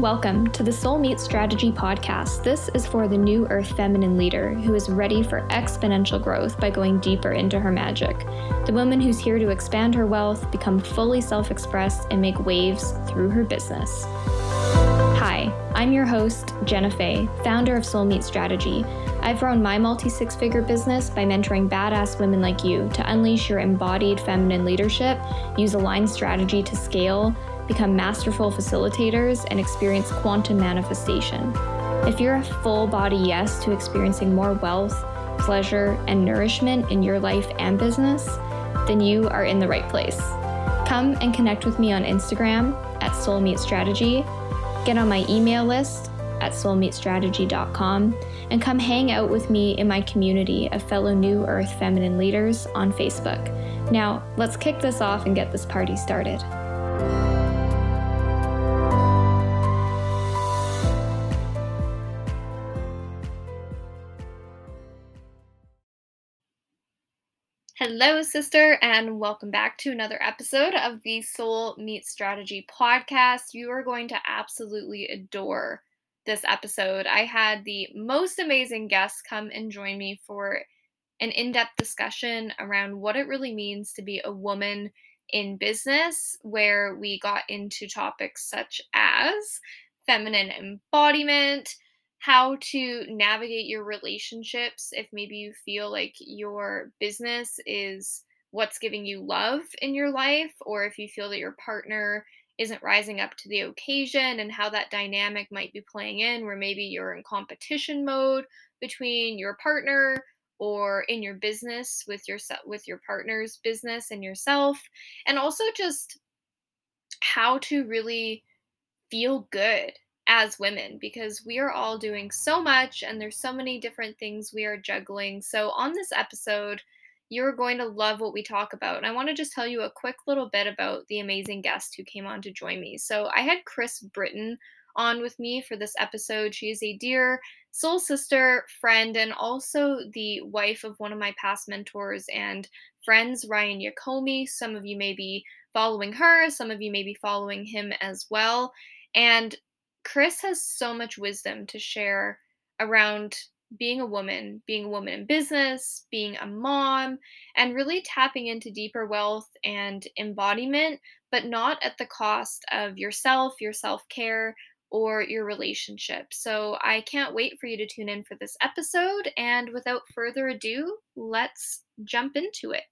Welcome to the Soul Meet Strategy podcast. This is for the new earth feminine leader who is ready for exponential growth by going deeper into her magic. The woman who's here to expand her wealth, become fully self expressed, and make waves through her business. Hi, I'm your host, Jenna Fay, founder of Soul Meet Strategy. I've grown my multi six figure business by mentoring badass women like you to unleash your embodied feminine leadership, use aligned strategy to scale, become masterful facilitators, and experience quantum manifestation. If you're a full body yes to experiencing more wealth, pleasure, and nourishment in your life and business, then you are in the right place. Come and connect with me on Instagram at Soul Meet Strategy, get on my email list at soulmeetstrategy.com, and come hang out with me in my community of fellow New Earth feminine leaders on Facebook. Now, let's kick this off and get this party started. Hello, sister, and welcome back to another episode of the Soul Meet Strategy podcast. You are going to absolutely adore this episode. I had the most amazing guests come and join me for an in depth discussion around what it really means to be a woman in business, where we got into topics such as feminine embodiment how to navigate your relationships if maybe you feel like your business is what's giving you love in your life, or if you feel that your partner isn't rising up to the occasion and how that dynamic might be playing in, where maybe you're in competition mode between your partner or in your business with your with your partner's business and yourself and also just how to really feel good as women because we are all doing so much and there's so many different things we are juggling. So, on this episode, you're going to love what we talk about. And I want to just tell you a quick little bit about the amazing guest who came on to join me. So, I had Chris Britton on with me for this episode. She is a dear soul sister, friend, and also the wife of one of my past mentors and friends, Ryan Yakomi. Some of you may be following her, some of you may be following him as well. And Chris has so much wisdom to share around being a woman, being a woman in business, being a mom, and really tapping into deeper wealth and embodiment, but not at the cost of yourself, your self care, or your relationship. So I can't wait for you to tune in for this episode. And without further ado, let's jump into it.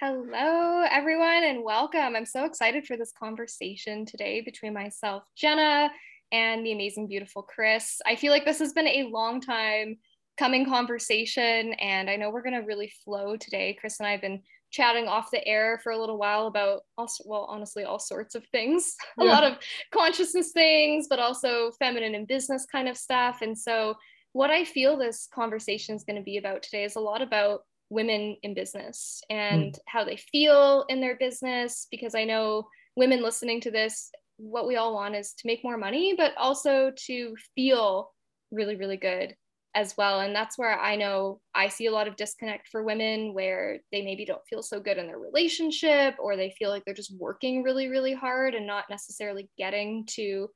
Hello, everyone, and welcome. I'm so excited for this conversation today between myself, Jenna, and the amazing, beautiful Chris. I feel like this has been a long time coming conversation, and I know we're going to really flow today. Chris and I have been chatting off the air for a little while about also well honestly all sorts of things yeah. a lot of consciousness things but also feminine and business kind of stuff and so what i feel this conversation is going to be about today is a lot about women in business and mm. how they feel in their business because I know women listening to this what we all want is to make more money but also to feel really really good as well and that's where I know I see a lot of disconnect for women where they maybe don't feel so good in their relationship or they feel like they're just working really really hard and not necessarily getting to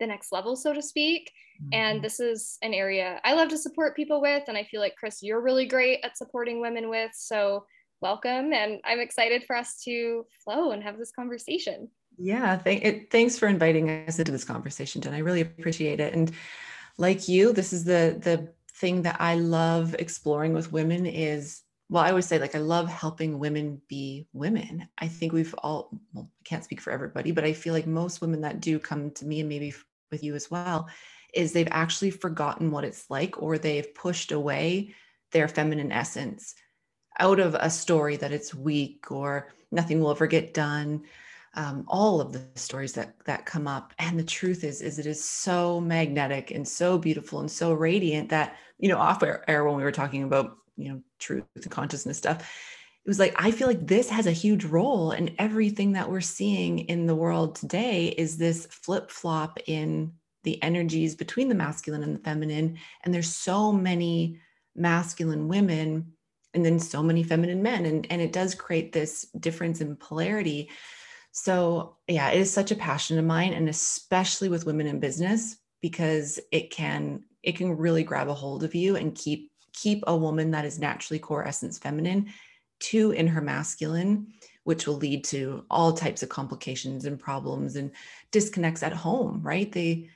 the next level, so to speak. Mm-hmm. And this is an area I love to support people with. And I feel like, Chris, you're really great at supporting women with. So welcome. And I'm excited for us to flow and have this conversation. Yeah, thank, it, thanks for inviting us into this conversation, Jen. I really appreciate it. And like you, this is the the thing that I love exploring with women is well, I always say, like, I love helping women be women. I think we've all, well, I can't speak for everybody, but I feel like most women that do come to me and maybe with you as well, is they've actually forgotten what it's like or they've pushed away their feminine essence out of a story that it's weak or nothing will ever get done. Um, all of the stories that that come up and the truth is is it is so magnetic and so beautiful and so radiant that you know off air when we were talking about you know truth and consciousness stuff it was like i feel like this has a huge role in everything that we're seeing in the world today is this flip flop in the energies between the masculine and the feminine. And there's so many masculine women and then so many feminine men. And and it does create this difference in polarity. So yeah it is such a passion of mine and especially with women in business because it can it can really grab a hold of you and keep keep a woman that is naturally core essence feminine to in her masculine which will lead to all types of complications and problems and disconnects at home right? They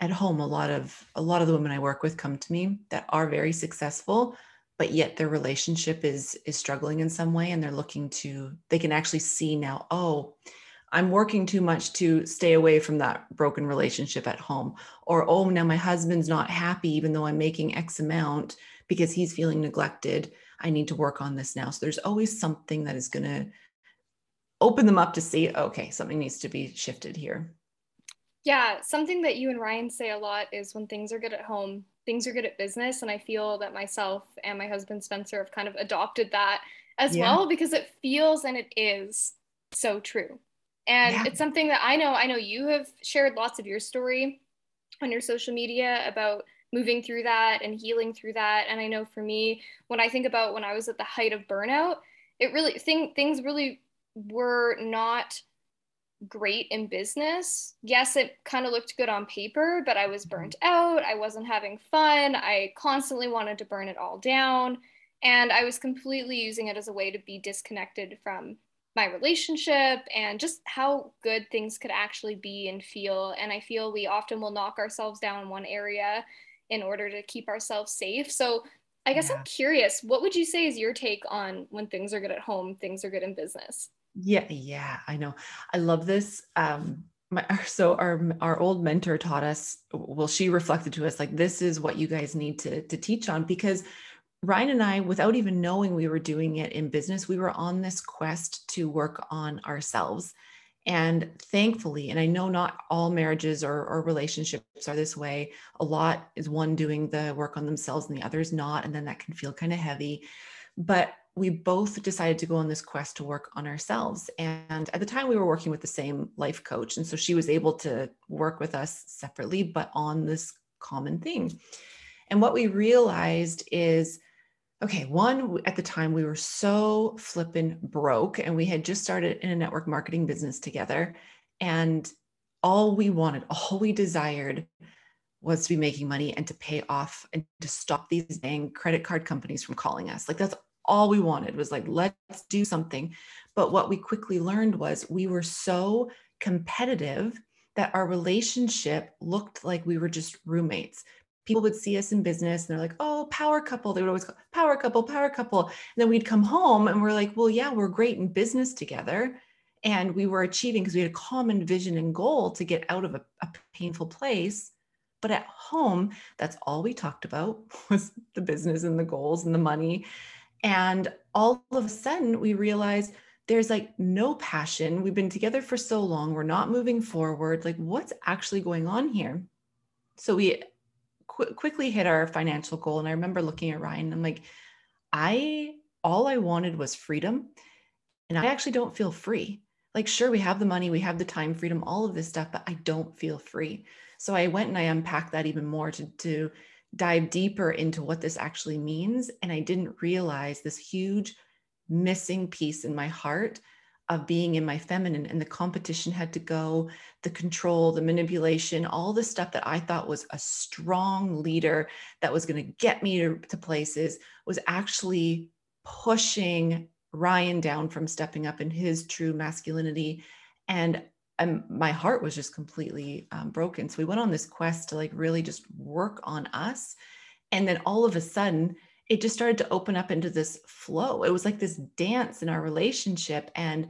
at home a lot of a lot of the women i work with come to me that are very successful but yet their relationship is is struggling in some way and they're looking to they can actually see now oh i'm working too much to stay away from that broken relationship at home. Or oh now my husband's not happy even though i'm making x amount because he's feeling neglected. I need to work on this now. So there's always something that is going to open them up to see okay something needs to be shifted here yeah, something that you and Ryan say a lot is when things are good at home, things are good at business. And I feel that myself and my husband Spencer have kind of adopted that as yeah. well because it feels and it is so true. And yeah. it's something that I know, I know you have shared lots of your story on your social media about moving through that and healing through that. And I know for me, when I think about when I was at the height of burnout, it really thing, things really were not great in business. Yes, it kind of looked good on paper, but I was mm-hmm. burnt out. I wasn't having fun. I constantly wanted to burn it all down. And I was completely using it as a way to be disconnected from my relationship and just how good things could actually be and feel. And I feel we often will knock ourselves down in one area in order to keep ourselves safe. So I guess yeah. I'm curious, what would you say is your take on when things are good at home, things are good in business? Yeah, yeah, I know. I love this. Um, my, so our our old mentor taught us. Well, she reflected to us like this is what you guys need to to teach on because Ryan and I, without even knowing we were doing it in business, we were on this quest to work on ourselves. And thankfully, and I know not all marriages or, or relationships are this way. A lot is one doing the work on themselves and the other is not. And then that can feel kind of heavy. But we both decided to go on this quest to work on ourselves. And at the time, we were working with the same life coach. And so she was able to work with us separately, but on this common thing. And what we realized is okay, one, at the time, we were so flippin' broke, and we had just started in a network marketing business together. And all we wanted, all we desired was to be making money and to pay off and to stop these dang credit card companies from calling us. Like that's all we wanted was like, let's do something. But what we quickly learned was we were so competitive that our relationship looked like we were just roommates. People would see us in business and they're like, oh, power couple. They would always call power couple, power couple. And then we'd come home and we're like, well, yeah, we're great in business together. And we were achieving because we had a common vision and goal to get out of a, a painful place. But at home, that's all we talked about was the business and the goals and the money. And all of a sudden, we realize there's like no passion. We've been together for so long. We're not moving forward. Like, what's actually going on here? So we qu- quickly hit our financial goal. And I remember looking at Ryan, I'm like, I, all I wanted was freedom. And I actually don't feel free. Like, sure, we have the money, we have the time, freedom, all of this stuff, but I don't feel free. So I went and I unpacked that even more to, to dive deeper into what this actually means. And I didn't realize this huge missing piece in my heart of being in my feminine and the competition had to go the control the manipulation all the stuff that i thought was a strong leader that was going to get me to, to places was actually pushing ryan down from stepping up in his true masculinity and and my heart was just completely um, broken. So we went on this quest to like really just work on us. And then all of a sudden, it just started to open up into this flow. It was like this dance in our relationship. And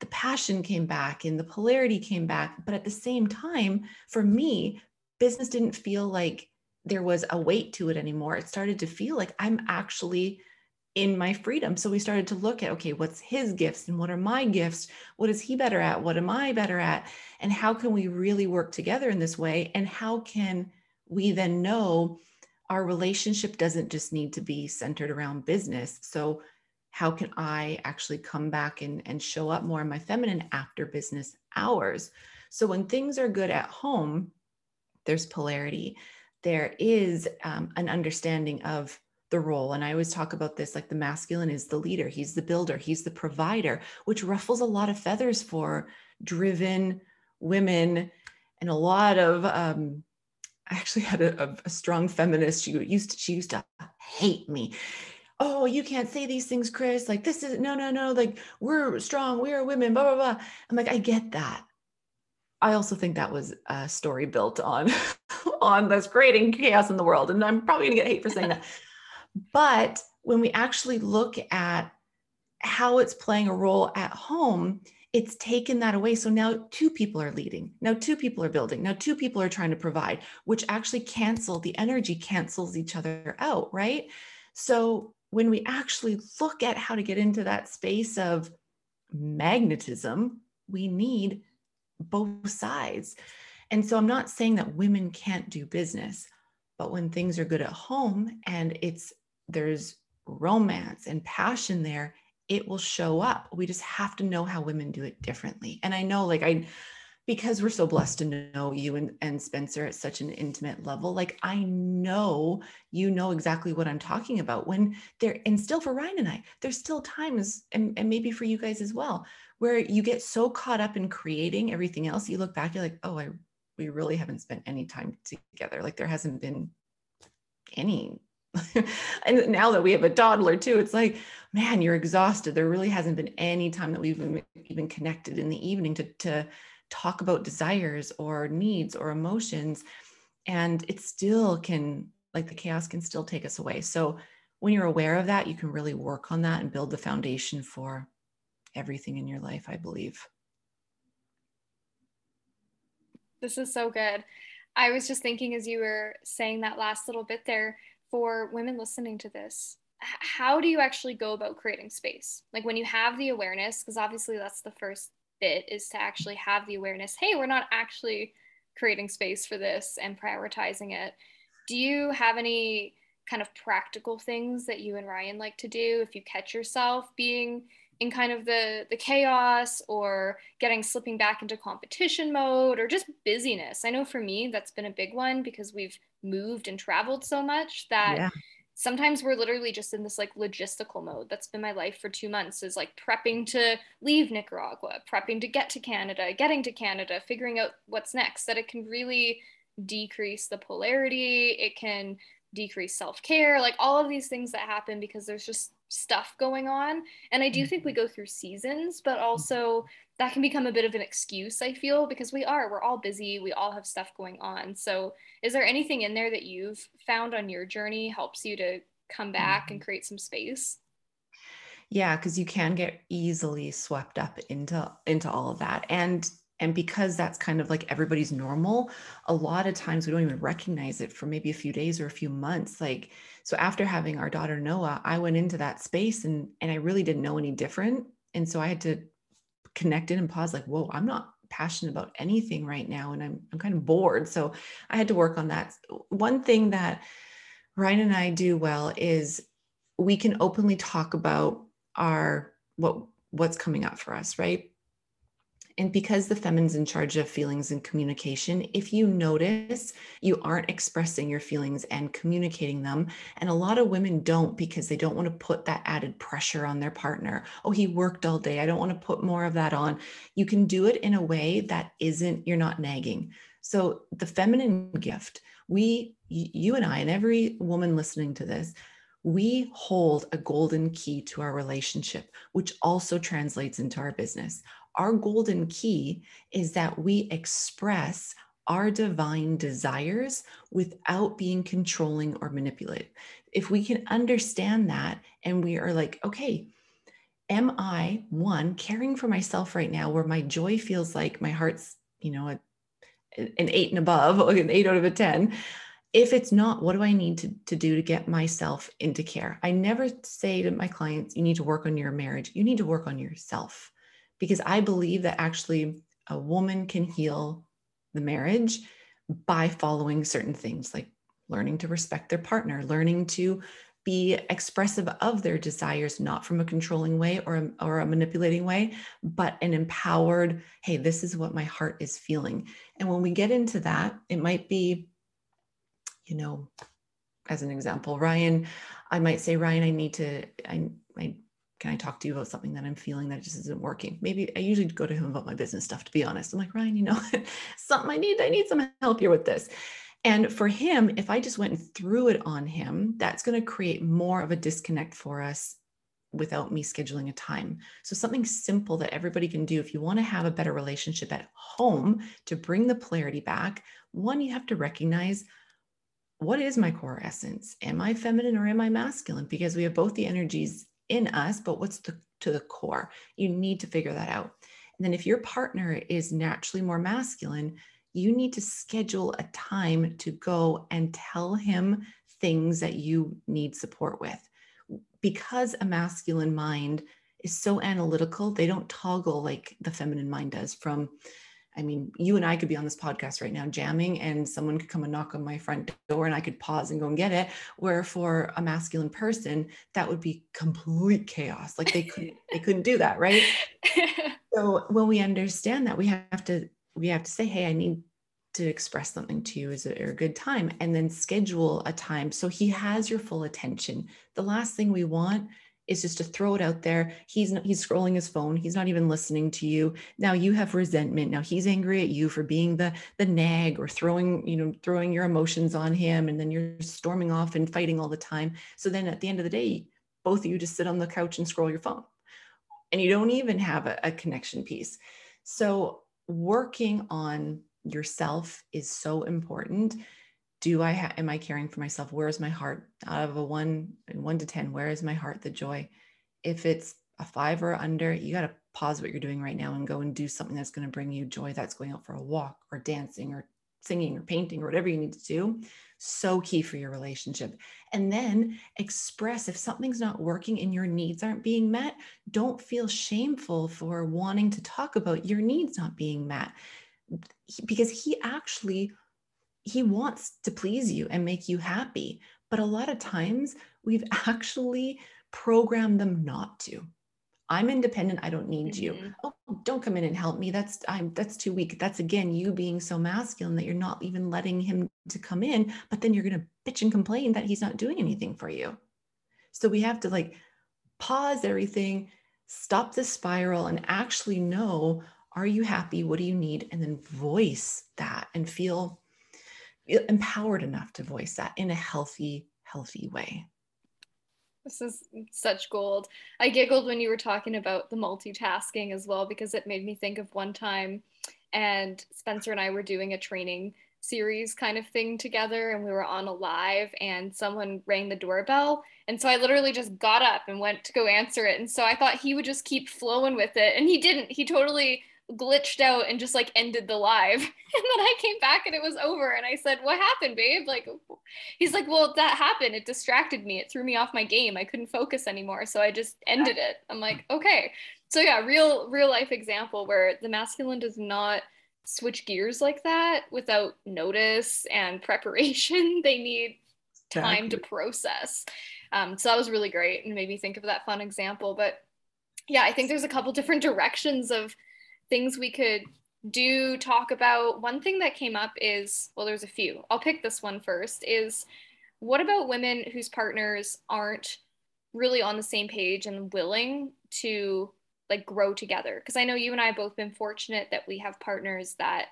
the passion came back and the polarity came back. But at the same time, for me, business didn't feel like there was a weight to it anymore. It started to feel like I'm actually in my freedom. So we started to look at okay, what's his gifts and what are my gifts? What is he better at? What am I better at? And how can we really work together in this way? And how can we then know our relationship doesn't just need to be centered around business? So how can I actually come back and, and show up more in my feminine after business hours? So when things are good at home, there's polarity. There is um, an understanding of the role. And I always talk about this like the masculine is the leader, he's the builder, he's the provider, which ruffles a lot of feathers for driven women and a lot of um, I actually had a, a, strong feminist. She used to, she used to hate me. Oh, you can't say these things, Chris. Like this is no, no, no. Like we're strong. We are women. Blah blah blah. I'm like, I get that. I also think that was a story built on on this creating chaos in the world, and I'm probably gonna get hate for saying that. But when we actually look at how it's playing a role at home, it's taken that away. So now two people are leading. Now two people are building. Now two people are trying to provide, which actually cancel the energy cancels each other out, right? So when we actually look at how to get into that space of magnetism, we need both sides. And so I'm not saying that women can't do business, but when things are good at home and it's there's romance and passion there, it will show up. We just have to know how women do it differently. And I know, like, I, because we're so blessed to know you and, and Spencer at such an intimate level, like, I know you know exactly what I'm talking about when there, and still for Ryan and I, there's still times, and, and maybe for you guys as well, where you get so caught up in creating everything else, you look back, you're like, oh, I, we really haven't spent any time together. Like, there hasn't been any and now that we have a toddler too, it's like, man, you're exhausted. There really hasn't been any time that we've even, connected in the evening to, to talk about desires or needs or emotions. And it still can, like the chaos can still take us away. So when you're aware of that, you can really work on that and build the foundation for everything in your life, I believe. This is so good. I was just thinking as you were saying that last little bit there, for women listening to this, how do you actually go about creating space? Like when you have the awareness, because obviously that's the first bit is to actually have the awareness hey, we're not actually creating space for this and prioritizing it. Do you have any kind of practical things that you and Ryan like to do if you catch yourself being in kind of the the chaos or getting slipping back into competition mode or just busyness. I know for me that's been a big one because we've moved and traveled so much that yeah. sometimes we're literally just in this like logistical mode. That's been my life for 2 months is like prepping to leave Nicaragua, prepping to get to Canada, getting to Canada, figuring out what's next that it can really decrease the polarity, it can decrease self-care, like all of these things that happen because there's just stuff going on. And I do think we mm-hmm. go through seasons, but also that can become a bit of an excuse, I feel, because we are, we're all busy, we all have stuff going on. So, is there anything in there that you've found on your journey helps you to come back and mm-hmm. create some space? Yeah, because you can get easily swept up into into all of that. And and because that's kind of like everybody's normal, a lot of times we don't even recognize it for maybe a few days or a few months. Like, so after having our daughter Noah, I went into that space and and I really didn't know any different. And so I had to connect in and pause, like, whoa, I'm not passionate about anything right now. And I'm I'm kind of bored. So I had to work on that. One thing that Ryan and I do well is we can openly talk about our what what's coming up for us, right? And because the feminine's in charge of feelings and communication, if you notice you aren't expressing your feelings and communicating them, and a lot of women don't because they don't want to put that added pressure on their partner. Oh, he worked all day. I don't want to put more of that on. You can do it in a way that isn't, you're not nagging. So the feminine gift, we, you and I, and every woman listening to this, we hold a golden key to our relationship, which also translates into our business our golden key is that we express our divine desires without being controlling or manipulative. If we can understand that and we are like, okay, am I one caring for myself right now where my joy feels like my heart's, you know, a, an eight and above, an eight out of a 10? If it's not, what do I need to, to do to get myself into care? I never say to my clients, you need to work on your marriage. You need to work on yourself because I believe that actually a woman can heal the marriage by following certain things like learning to respect their partner, learning to be expressive of their desires, not from a controlling way or a, or a manipulating way, but an empowered, hey, this is what my heart is feeling. And when we get into that, it might be, you know, as an example. Ryan, I might say, Ryan, I need to, I, I can I talk to you about something that I'm feeling that just isn't working? Maybe I usually go to him about my business stuff, to be honest. I'm like, Ryan, you know, something I need, I need some help here with this. And for him, if I just went and threw it on him, that's going to create more of a disconnect for us without me scheduling a time. So, something simple that everybody can do if you want to have a better relationship at home to bring the polarity back, one, you have to recognize what is my core essence? Am I feminine or am I masculine? Because we have both the energies in us, but what's the to the core? You need to figure that out. And then if your partner is naturally more masculine, you need to schedule a time to go and tell him things that you need support with. Because a masculine mind is so analytical, they don't toggle like the feminine mind does from I mean, you and I could be on this podcast right now jamming, and someone could come and knock on my front door, and I could pause and go and get it. Where for a masculine person, that would be complete chaos. Like they couldn't, they couldn't do that, right? so when we understand that, we have to we have to say, "Hey, I need to express something to you. Is it a good time?" And then schedule a time so he has your full attention. The last thing we want is just to throw it out there. He's not, he's scrolling his phone. He's not even listening to you. Now you have resentment. Now he's angry at you for being the the nag or throwing you know throwing your emotions on him, and then you're storming off and fighting all the time. So then at the end of the day, both of you just sit on the couch and scroll your phone, and you don't even have a, a connection piece. So working on yourself is so important do I ha- am I caring for myself? Where is my heart? Out of a one one to ten, where is my heart? The joy. If it's a five or under, you got to pause what you're doing right now and go and do something that's going to bring you joy. That's going out for a walk or dancing or singing or painting or whatever you need to do. So key for your relationship. And then express if something's not working and your needs aren't being met, don't feel shameful for wanting to talk about your needs not being met because he actually he wants to please you and make you happy. But a lot of times we've actually programmed them not to. I'm independent. I don't need mm-hmm. you. Oh, don't come in and help me. That's I'm that's too weak. That's again you being so masculine that you're not even letting him to come in, but then you're going to bitch and complain that he's not doing anything for you. So we have to like pause everything, stop the spiral and actually know are you happy? What do you need? And then voice that and feel empowered enough to voice that in a healthy, healthy way. This is such gold. I giggled when you were talking about the multitasking as well because it made me think of one time and Spencer and I were doing a training series kind of thing together and we were on a live and someone rang the doorbell and so I literally just got up and went to go answer it and so I thought he would just keep flowing with it and he didn't he totally glitched out and just like ended the live. And then I came back and it was over. And I said, What happened, babe? Like, he's like, Well, that happened. It distracted me. It threw me off my game. I couldn't focus anymore. So I just ended it. I'm like, Okay. So yeah, real, real life example where the masculine does not switch gears like that without notice and preparation. they need time exactly. to process. Um, so that was really great and made me think of that fun example. But yeah, I think there's a couple different directions of things we could do talk about. One thing that came up is well there's a few. I'll pick this one first is what about women whose partners aren't really on the same page and willing to like grow together? Because i know you and i have both been fortunate that we have partners that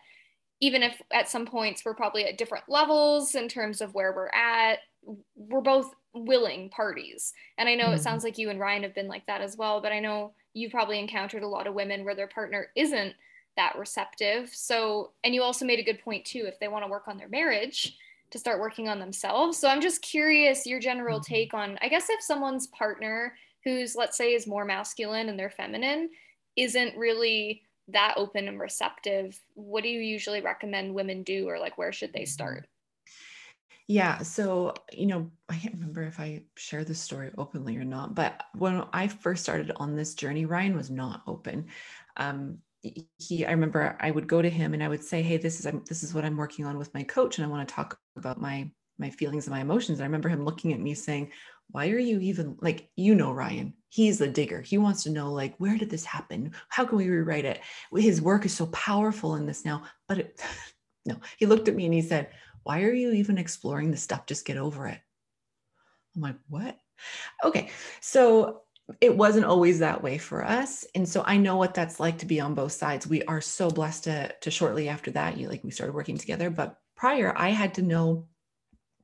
even if at some points we're probably at different levels in terms of where we're at we're both willing parties. And i know mm-hmm. it sounds like you and ryan have been like that as well but i know you've probably encountered a lot of women where their partner isn't that receptive. So, and you also made a good point too, if they want to work on their marriage, to start working on themselves. So, I'm just curious your general mm-hmm. take on, I guess, if someone's partner who's, let's say, is more masculine and they're feminine, isn't really that open and receptive, what do you usually recommend women do, or like where should they mm-hmm. start? Yeah. So, you know, I can't remember if I share this story openly or not, but when I first started on this journey, Ryan was not open. Um, he, I remember I would go to him and I would say, Hey, this is, this is what I'm working on with my coach. And I want to talk about my, my feelings and my emotions. And I remember him looking at me saying, why are you even like, you know, Ryan, he's the digger. He wants to know, like, where did this happen? How can we rewrite it? His work is so powerful in this now, but it, no, he looked at me and he said, why are you even exploring this stuff? Just get over it. I'm like, what? Okay. So it wasn't always that way for us. And so I know what that's like to be on both sides. We are so blessed to, to shortly after that, you like we started working together. But prior, I had to know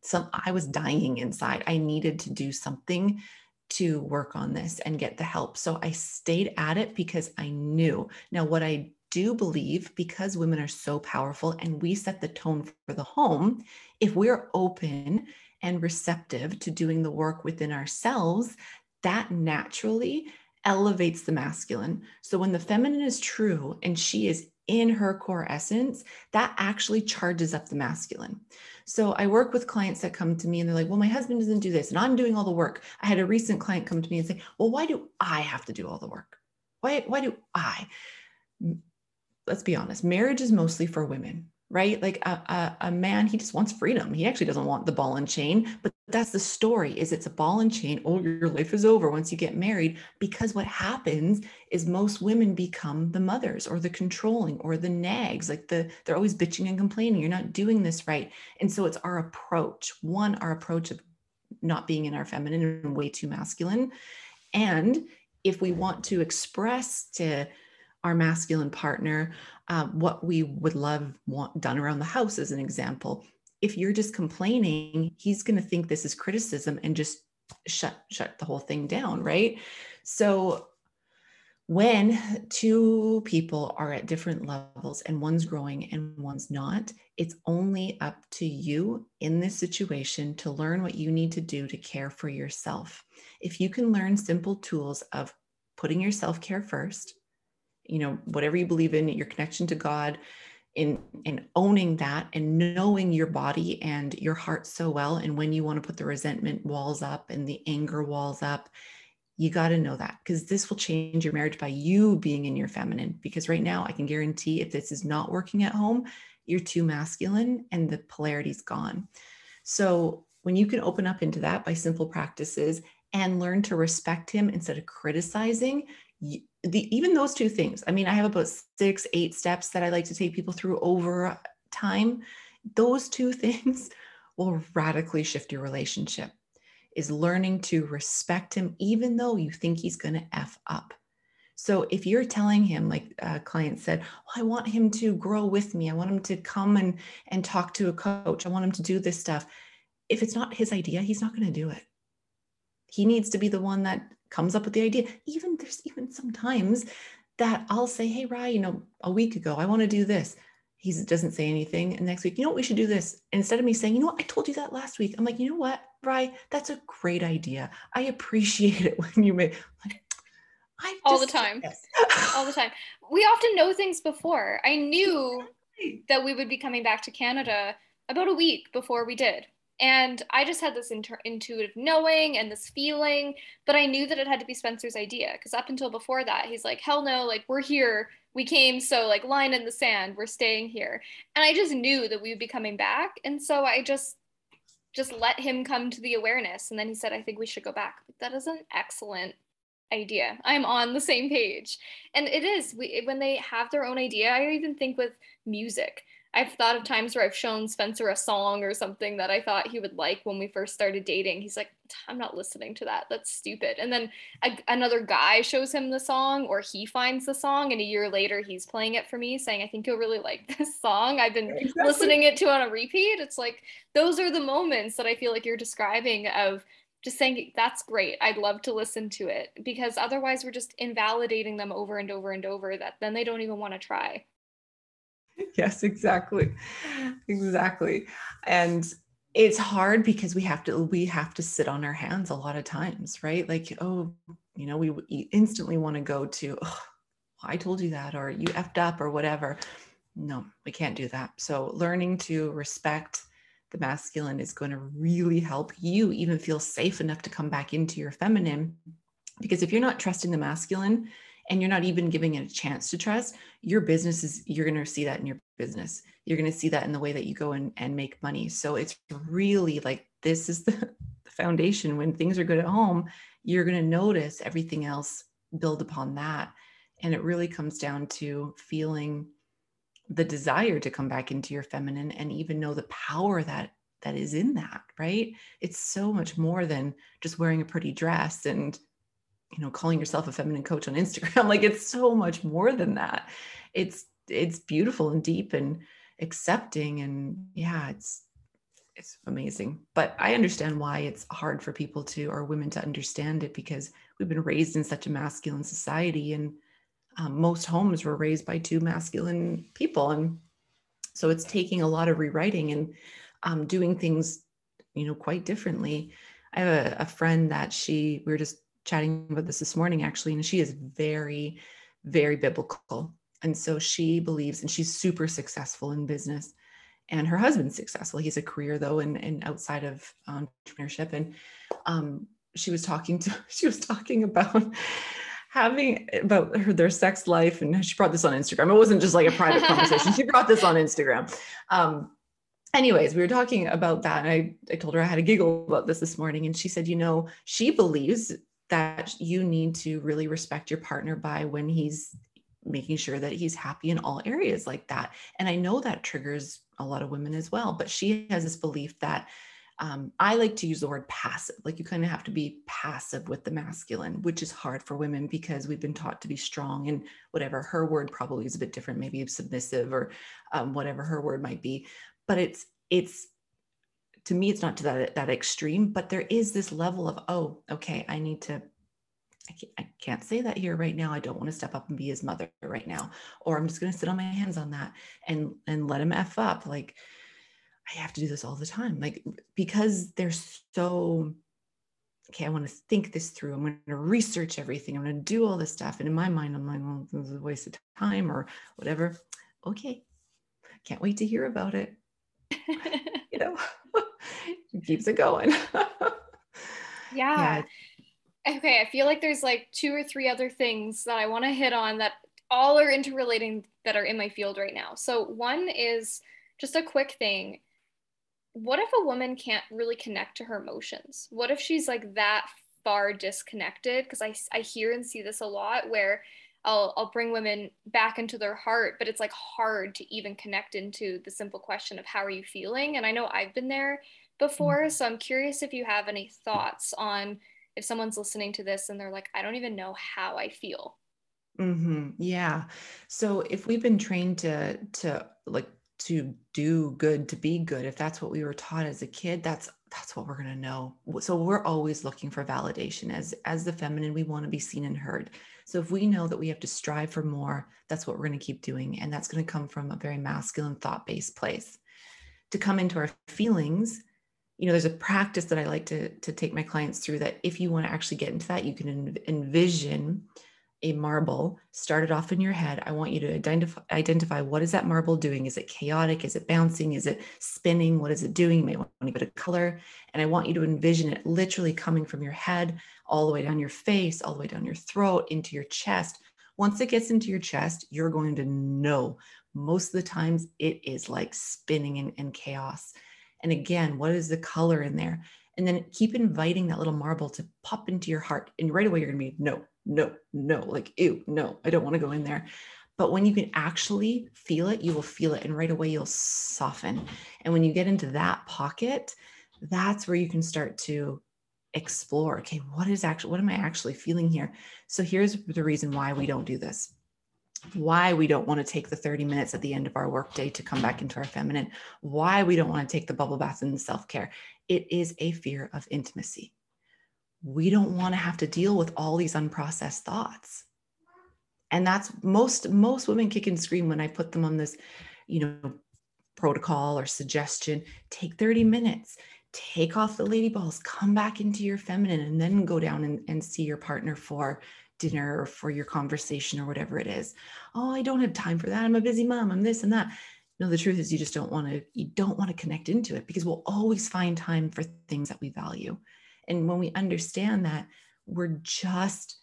some I was dying inside. I needed to do something to work on this and get the help. So I stayed at it because I knew. Now, what I do believe, because women are so powerful and we set the tone for the home, if we're open and receptive to doing the work within ourselves, that naturally elevates the masculine. So when the feminine is true and she is in her core essence, that actually charges up the masculine. So I work with clients that come to me and they're like, well, my husband doesn't do this and I'm doing all the work. I had a recent client come to me and say, well, why do I have to do all the work? Why, why do I? Let's be honest, marriage is mostly for women right? Like a, a, a, man, he just wants freedom. He actually doesn't want the ball and chain, but that's the story is it's a ball and chain. Oh, your life is over once you get married. Because what happens is most women become the mothers or the controlling or the nags. Like the they're always bitching and complaining. You're not doing this right. And so it's our approach. One, our approach of not being in our feminine and way too masculine. And if we want to express to our masculine partner, uh, what we would love want done around the house, as an example. If you're just complaining, he's going to think this is criticism and just shut shut the whole thing down, right? So when two people are at different levels and one's growing and one's not, it's only up to you in this situation to learn what you need to do to care for yourself. If you can learn simple tools of putting your self care first, you know whatever you believe in your connection to god in in owning that and knowing your body and your heart so well and when you want to put the resentment walls up and the anger walls up you got to know that because this will change your marriage by you being in your feminine because right now i can guarantee if this is not working at home you're too masculine and the polarity's gone. So when you can open up into that by simple practices and learn to respect him instead of criticizing the even those two things i mean i have about six eight steps that i like to take people through over time. Those two things will radically shift your relationship is learning to respect him even though you think he's going to f up. So if you're telling him like a client said oh, i want him to grow with me. I want him to come and and talk to a coach. I want him to do this stuff. If it's not his idea he's not going to do it. He needs to be the one that comes up with the idea. Even there's even sometimes that I'll say, Hey, Rye, you know, a week ago, I want to do this. He doesn't say anything. And next week, you know what, we should do this. And instead of me saying, you know what, I told you that last week. I'm like, you know what, Rye, that's a great idea. I appreciate it when you make like, all the time. all the time. We often know things before. I knew that we would be coming back to Canada about a week before we did. And I just had this inter- intuitive knowing and this feeling, but I knew that it had to be Spencer's idea because up until before that, he's like, hell no, like we're here. We came, so like line in the sand, we're staying here. And I just knew that we would be coming back. And so I just just let him come to the awareness. And then he said, I think we should go back. That is an excellent idea. I'm on the same page. And it is we, when they have their own idea. I even think with music. I've thought of times where I've shown Spencer a song or something that I thought he would like when we first started dating. He's like, I'm not listening to that. That's stupid. And then a, another guy shows him the song, or he finds the song, and a year later he's playing it for me, saying, I think you'll really like this song. I've been exactly. listening it to on a repeat. It's like those are the moments that I feel like you're describing of just saying that's great i'd love to listen to it because otherwise we're just invalidating them over and over and over that then they don't even want to try yes, exactly. Exactly. And it's hard because we have to we have to sit on our hands a lot of times, right? Like, oh, you know, we instantly want to go to, oh, I told you that, or you effed up, or whatever. No, we can't do that. So, learning to respect the masculine is going to really help you even feel safe enough to come back into your feminine. Because if you're not trusting the masculine, and you're not even giving it a chance to trust, your business is, you're going to see that in your business. You're going to see that in the way that you go and, and make money. So it's really like this is the, the foundation. When things are good at home, you're going to notice everything else build upon that. And it really comes down to feeling the desire to come back into your feminine and even know the power that that is in that right it's so much more than just wearing a pretty dress and you know calling yourself a feminine coach on instagram like it's so much more than that. It's it's beautiful and deep and accepting and yeah it's it's amazing. But i understand why it's hard for people to or women to understand it because we've been raised in such a masculine society and um, most homes were raised by two masculine people. And so it's taking a lot of rewriting and um, doing things you know quite differently. I have a, a friend that she we were just chatting about this this morning actually and she is very very biblical. And so she believes and she's super successful in business and her husband's successful. He's a career though and, and outside of entrepreneurship. And um, she was talking to she was talking about having about her, their sex life and she brought this on instagram. It wasn't just like a private conversation. She brought this on instagram. Um, anyways we were talking about that and I, I told her i had a giggle about this this morning and she said you know she believes that you need to really respect your partner by when he's making sure that he's happy in all areas like that and i know that triggers a lot of women as well but she has this belief that um, I like to use the word passive. Like you kind of have to be passive with the masculine, which is hard for women because we've been taught to be strong and whatever. Her word probably is a bit different, maybe submissive or um, whatever her word might be. But it's it's to me, it's not to that that extreme. But there is this level of oh, okay, I need to. I can't, I can't say that here right now. I don't want to step up and be his mother right now, or I'm just going to sit on my hands on that and and let him f up. Like I have to do this all the time. Like, because they're so, okay, I want to think this through. I'm going to research everything. I'm going to do all this stuff. And in my mind, I'm like, well, this is a waste of time or whatever. Okay. Can't wait to hear about it. you know, keeps it going. yeah. yeah. Okay. I feel like there's like two or three other things that I want to hit on that all are interrelating that are in my field right now. So, one is just a quick thing what if a woman can't really connect to her emotions? What if she's like that far disconnected? Because I, I hear and see this a lot where I'll, I'll bring women back into their heart, but it's like hard to even connect into the simple question of how are you feeling? And I know I've been there before. Mm-hmm. So I'm curious if you have any thoughts on if someone's listening to this and they're like, I don't even know how I feel. Mm-hmm. Yeah. So if we've been trained to, to like to do good to be good if that's what we were taught as a kid that's that's what we're going to know so we're always looking for validation as as the feminine we want to be seen and heard so if we know that we have to strive for more that's what we're going to keep doing and that's going to come from a very masculine thought based place to come into our feelings you know there's a practice that i like to to take my clients through that if you want to actually get into that you can envision a marble start it off in your head. I want you to identify identify what is that marble doing? Is it chaotic? Is it bouncing? Is it spinning? What is it doing? You may want to put a color. And i want you to envision it literally coming from your head all the way down your face all the way down your throat into your chest. Once it gets into your chest you're going to know. Most of the times it is like spinning in, in chaos and again what is the color in there and then keep inviting that little marble to pop into your heart and right away you're going to be no no, no, like, ew, no, I don't want to go in there. But when you can actually feel it, you will feel it. And right away, you'll soften. And when you get into that pocket, that's where you can start to explore okay, what is actually, what am I actually feeling here? So here's the reason why we don't do this why we don't want to take the 30 minutes at the end of our workday to come back into our feminine, why we don't want to take the bubble bath and self care. It is a fear of intimacy. We don't want to have to deal with all these unprocessed thoughts. And that's most most women kick and scream when i put them on this you know protocol or suggestion. Take 30 minutes. Take off the lady balls. Come back into your feminine and then go down and, and see your partner for dinner or for your conversation or whatever it is oh i don't have time for that i'm a busy mom i'm this and that no the truth is you just don't want to you don't want to connect into it because we'll always find time for things that we value and when we understand that, we're just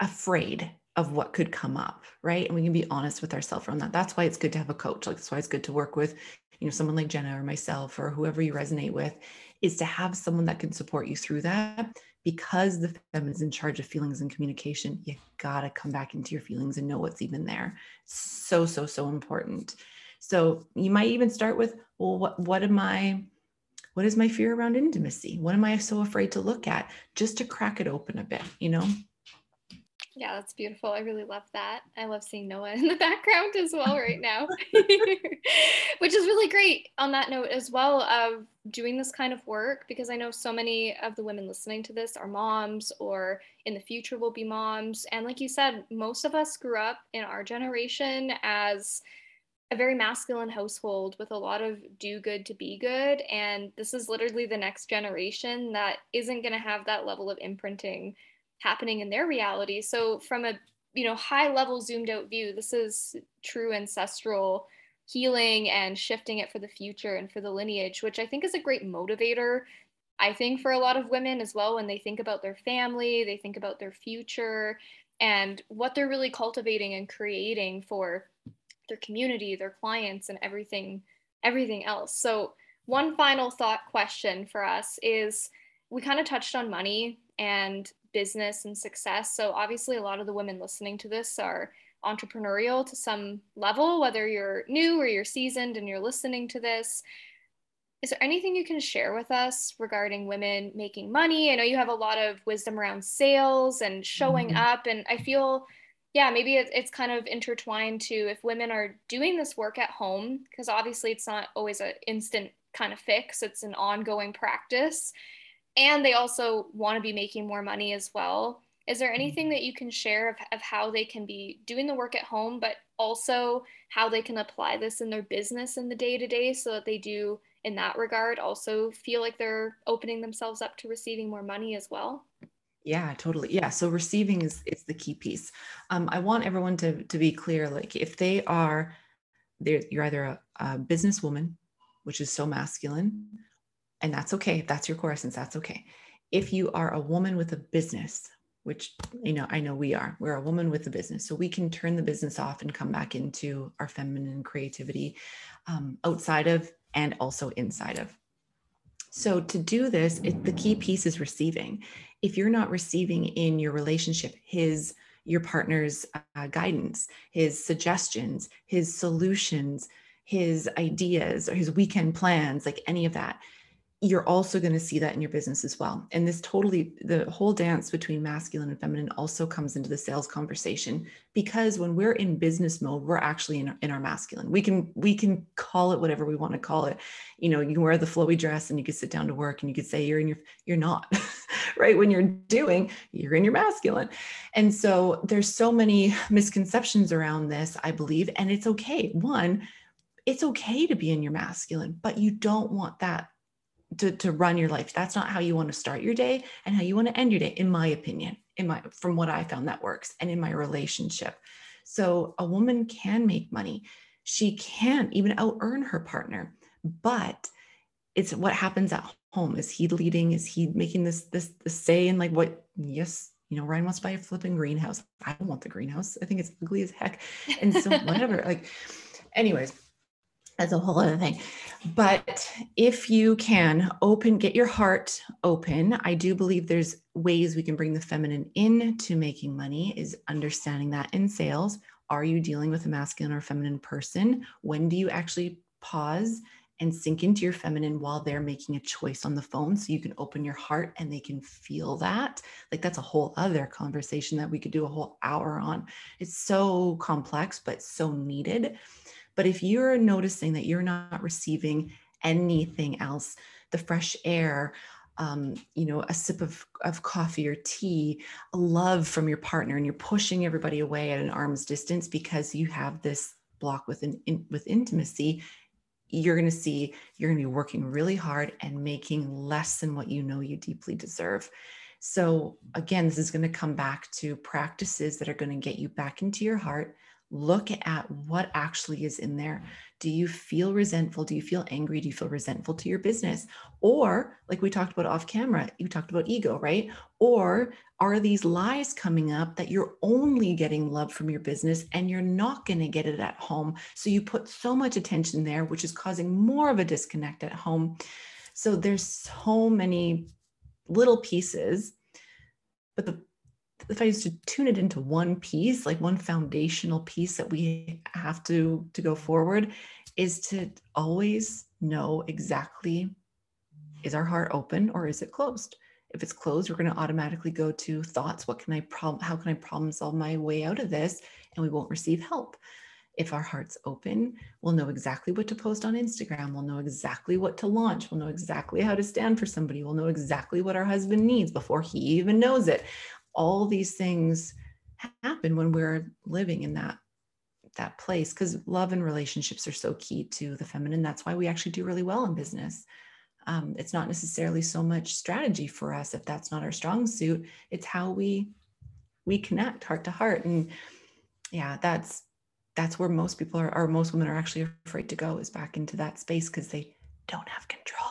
afraid of what could come up, right? And we can be honest with ourselves on that. That's why it's good to have a coach. Like that's why it's good to work with, you know, someone like Jenna or myself or whoever you resonate with, is to have someone that can support you through that. Because the feminine is in charge of feelings and communication, you gotta come back into your feelings and know what's even there. So, so, so important. So you might even start with, well, what, what am I, what is my fear around intimacy? What am I so afraid to look at? Just to crack it open a bit, you know? Yeah, that's beautiful. I really love that. I love seeing Noah in the background as well right now, which is really great on that note as well of doing this kind of work because I know so many of the women listening to this are moms or in the future will be moms. And like you said, most of us grew up in our generation as a very masculine household with a lot of do good to be good. And this is literally the next generation that isn't going to have that level of imprinting happening in their reality. So from a you know high level zoomed out view, this is true ancestral healing and shifting it for the future and for the lineage, which I think is a great motivator. I think for a lot of women as well, when they think about their family, they think about their future and what they're really cultivating and creating for their community, their clients, and everything, everything else. So, one final thought question for us is we kind of touched on money and business and success. So, obviously, a lot of the women listening to this are entrepreneurial to some level, whether you're new or you're seasoned and you're listening to this. Is there anything you can share with us regarding women making money? I know you have a lot of wisdom around sales and showing mm-hmm. up, and I feel, yeah, maybe it's kind of intertwined to if women are doing this work at home, because obviously it's not always an instant kind of fix, it's an ongoing practice and they also want to be making more money as well. Is there anything that you can share of, of how they can be doing the work at home, but also how they can apply this in their business in the day to day so that they do, in that regard, also feel like they're opening themselves up to receiving more money as well? Yeah, totally. Yeah. So receiving is is the key piece. Um, I want everyone to to be clear. Like if they are, you're either a, a businesswoman, which is so masculine, and that's okay. If that's your core essence, that's okay. If you are a woman with a business, which you know, I know we are, we're a woman with a business. So we can turn the business off and come back into our feminine creativity um, outside of and also inside of. So to do this, it, the key piece is receiving. If you're not receiving in your relationship his your partner's uh, guidance, his suggestions, his solutions, his ideas, or his weekend plans, like any of that, you're also going to see that in your business as well. And this totally, the whole dance between masculine and feminine also comes into the sales conversation because when we're in business mode, we're actually in, in our masculine. We can, we can call it whatever we want to call it. You know, you can wear the flowy dress and you could sit down to work and you could say you're in your, you're not, right? When you're doing, you're in your masculine. And so there's so many misconceptions around this, I believe, and it's okay. One, it's okay to be in your masculine, but you don't want that to, to run your life. That's not how you want to start your day and how you want to end your day, in my opinion, in my from what I found that works and in my relationship. So a woman can make money. She can even out earn her partner, but it's what happens at home. Is he leading? Is he making this this, this say and like what? Yes, you know, Ryan wants to buy a flipping greenhouse. I don't want the greenhouse. I think it's ugly as heck. And so whatever. like, anyways, that's a whole other thing. But if you can open, get your heart open, I do believe there's ways we can bring the feminine into making money, is understanding that in sales. Are you dealing with a masculine or feminine person? When do you actually pause and sink into your feminine while they're making a choice on the phone so you can open your heart and they can feel that like that's a whole other conversation that we could do a whole hour on it's so complex but so needed but if you're noticing that you're not receiving anything else, the fresh air, um, you know, a sip of, of coffee or tea, a love from your partner, and you're pushing everybody away at an arm's distance because you have this block with in, with intimacy, you're going to see you're going to be working really hard and making less than what you know you deeply deserve. So again, this is going to come back to practices that are going to get you back into your heart, look at what actually is in there. Do you feel resentful? Do you feel angry? Do you feel resentful to your business? Or, like we talked about off camera, you talked about ego, right? Or are these lies coming up that you're only getting love from your business and you're not going to get it at home? So you put so much attention there, which is causing more of a disconnect at home. So there's so many little pieces. But the if I used to tune it into one piece, like one foundational piece that we have to to go forward, is to always know exactly is our heart open or is it closed? If it's closed, we're going to automatically go to thoughts. What can I problem? How can I problem solve my way out of this? And we won't receive help. If our heart's open, we'll know exactly what to post on Instagram. We'll know exactly what to launch. We'll know exactly how to stand for somebody. We'll know exactly what our husband needs before he even knows it. All these things happen when we're living in that that place because love and relationships are so key to the feminine. That's why we actually do really well in business. Um, it's not necessarily so much strategy for us if that's not our strong suit. It's how we we connect heart to heart, and yeah, that's that's where most people are, or most women are actually afraid to go is back into that space because they don't have control.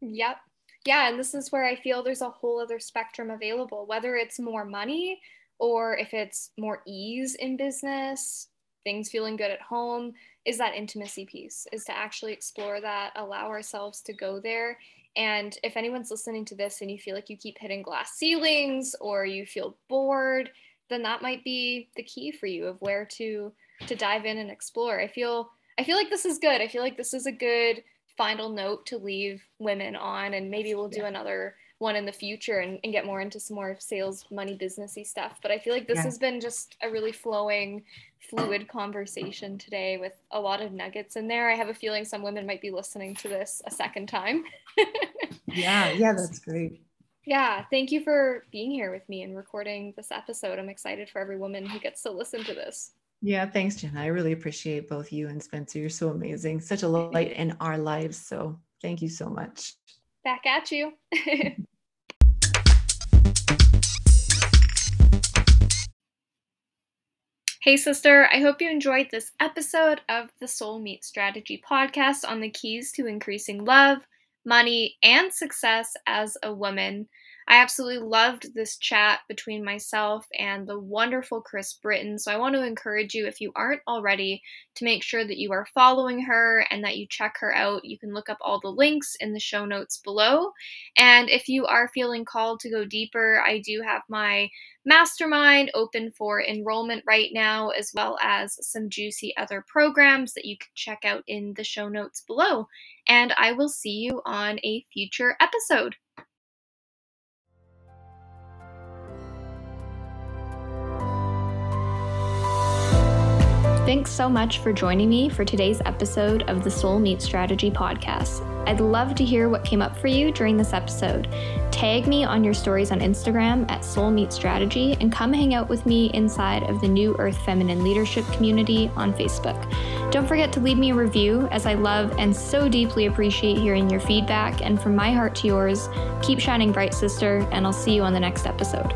Yep. Yeah. And this is where I feel there's a whole other spectrum available, whether it's more money or if it's more ease in business, things feeling good at home, is that intimacy piece, is to actually explore that, allow ourselves to go there. And if anyone's listening to this and you feel like you keep hitting glass ceilings or you feel bored, then that might be the key for you of where to to dive in and explore. I feel I feel like this is good. I feel like this is a good final note to leave women on and maybe we'll do yeah. another one in the future and, and, get more into some more sales money businessy stuff but i feel like this yeah. has been just a really flowing fluid conversation today with a lot of nuggets in there i have a feeling some women might be listening to this a second time yeah yeah that's great yeah, thank you for being here with me and recording this episode. I'm excited for every woman who gets to listen to this. Yeah, thanks, Jenna. I really appreciate both you and Spencer. You're so amazing, such a light in our lives. So thank you so much. Back at you. Hey, sister, I hope you enjoyed this episode of the Soul Meet Strategy podcast on the keys to increasing love, money, and success as a woman. I absolutely loved this chat between myself and the wonderful Chris Britton. So I want to encourage you, if you aren't already, to make sure that you are following her and that you check her out. You can look up all the links in the show notes below. And if you are feeling called to go deeper, I do have my mastermind open for enrollment right now, as well as some juicy other programs that you can check out in the show notes below. And I will see you on a future episode. Thanks so much for joining me for today's episode of the Soul Meet Strategy podcast. I'd love to hear what came up for you during this episode. Tag me on your stories on Instagram at Soul Meet Strategy and come hang out with me inside of the New Earth Feminine Leadership community on Facebook. Don't forget to leave me a review as I love and so deeply appreciate hearing your feedback. And from my heart to yours, keep shining bright, sister, and I'll see you on the next episode.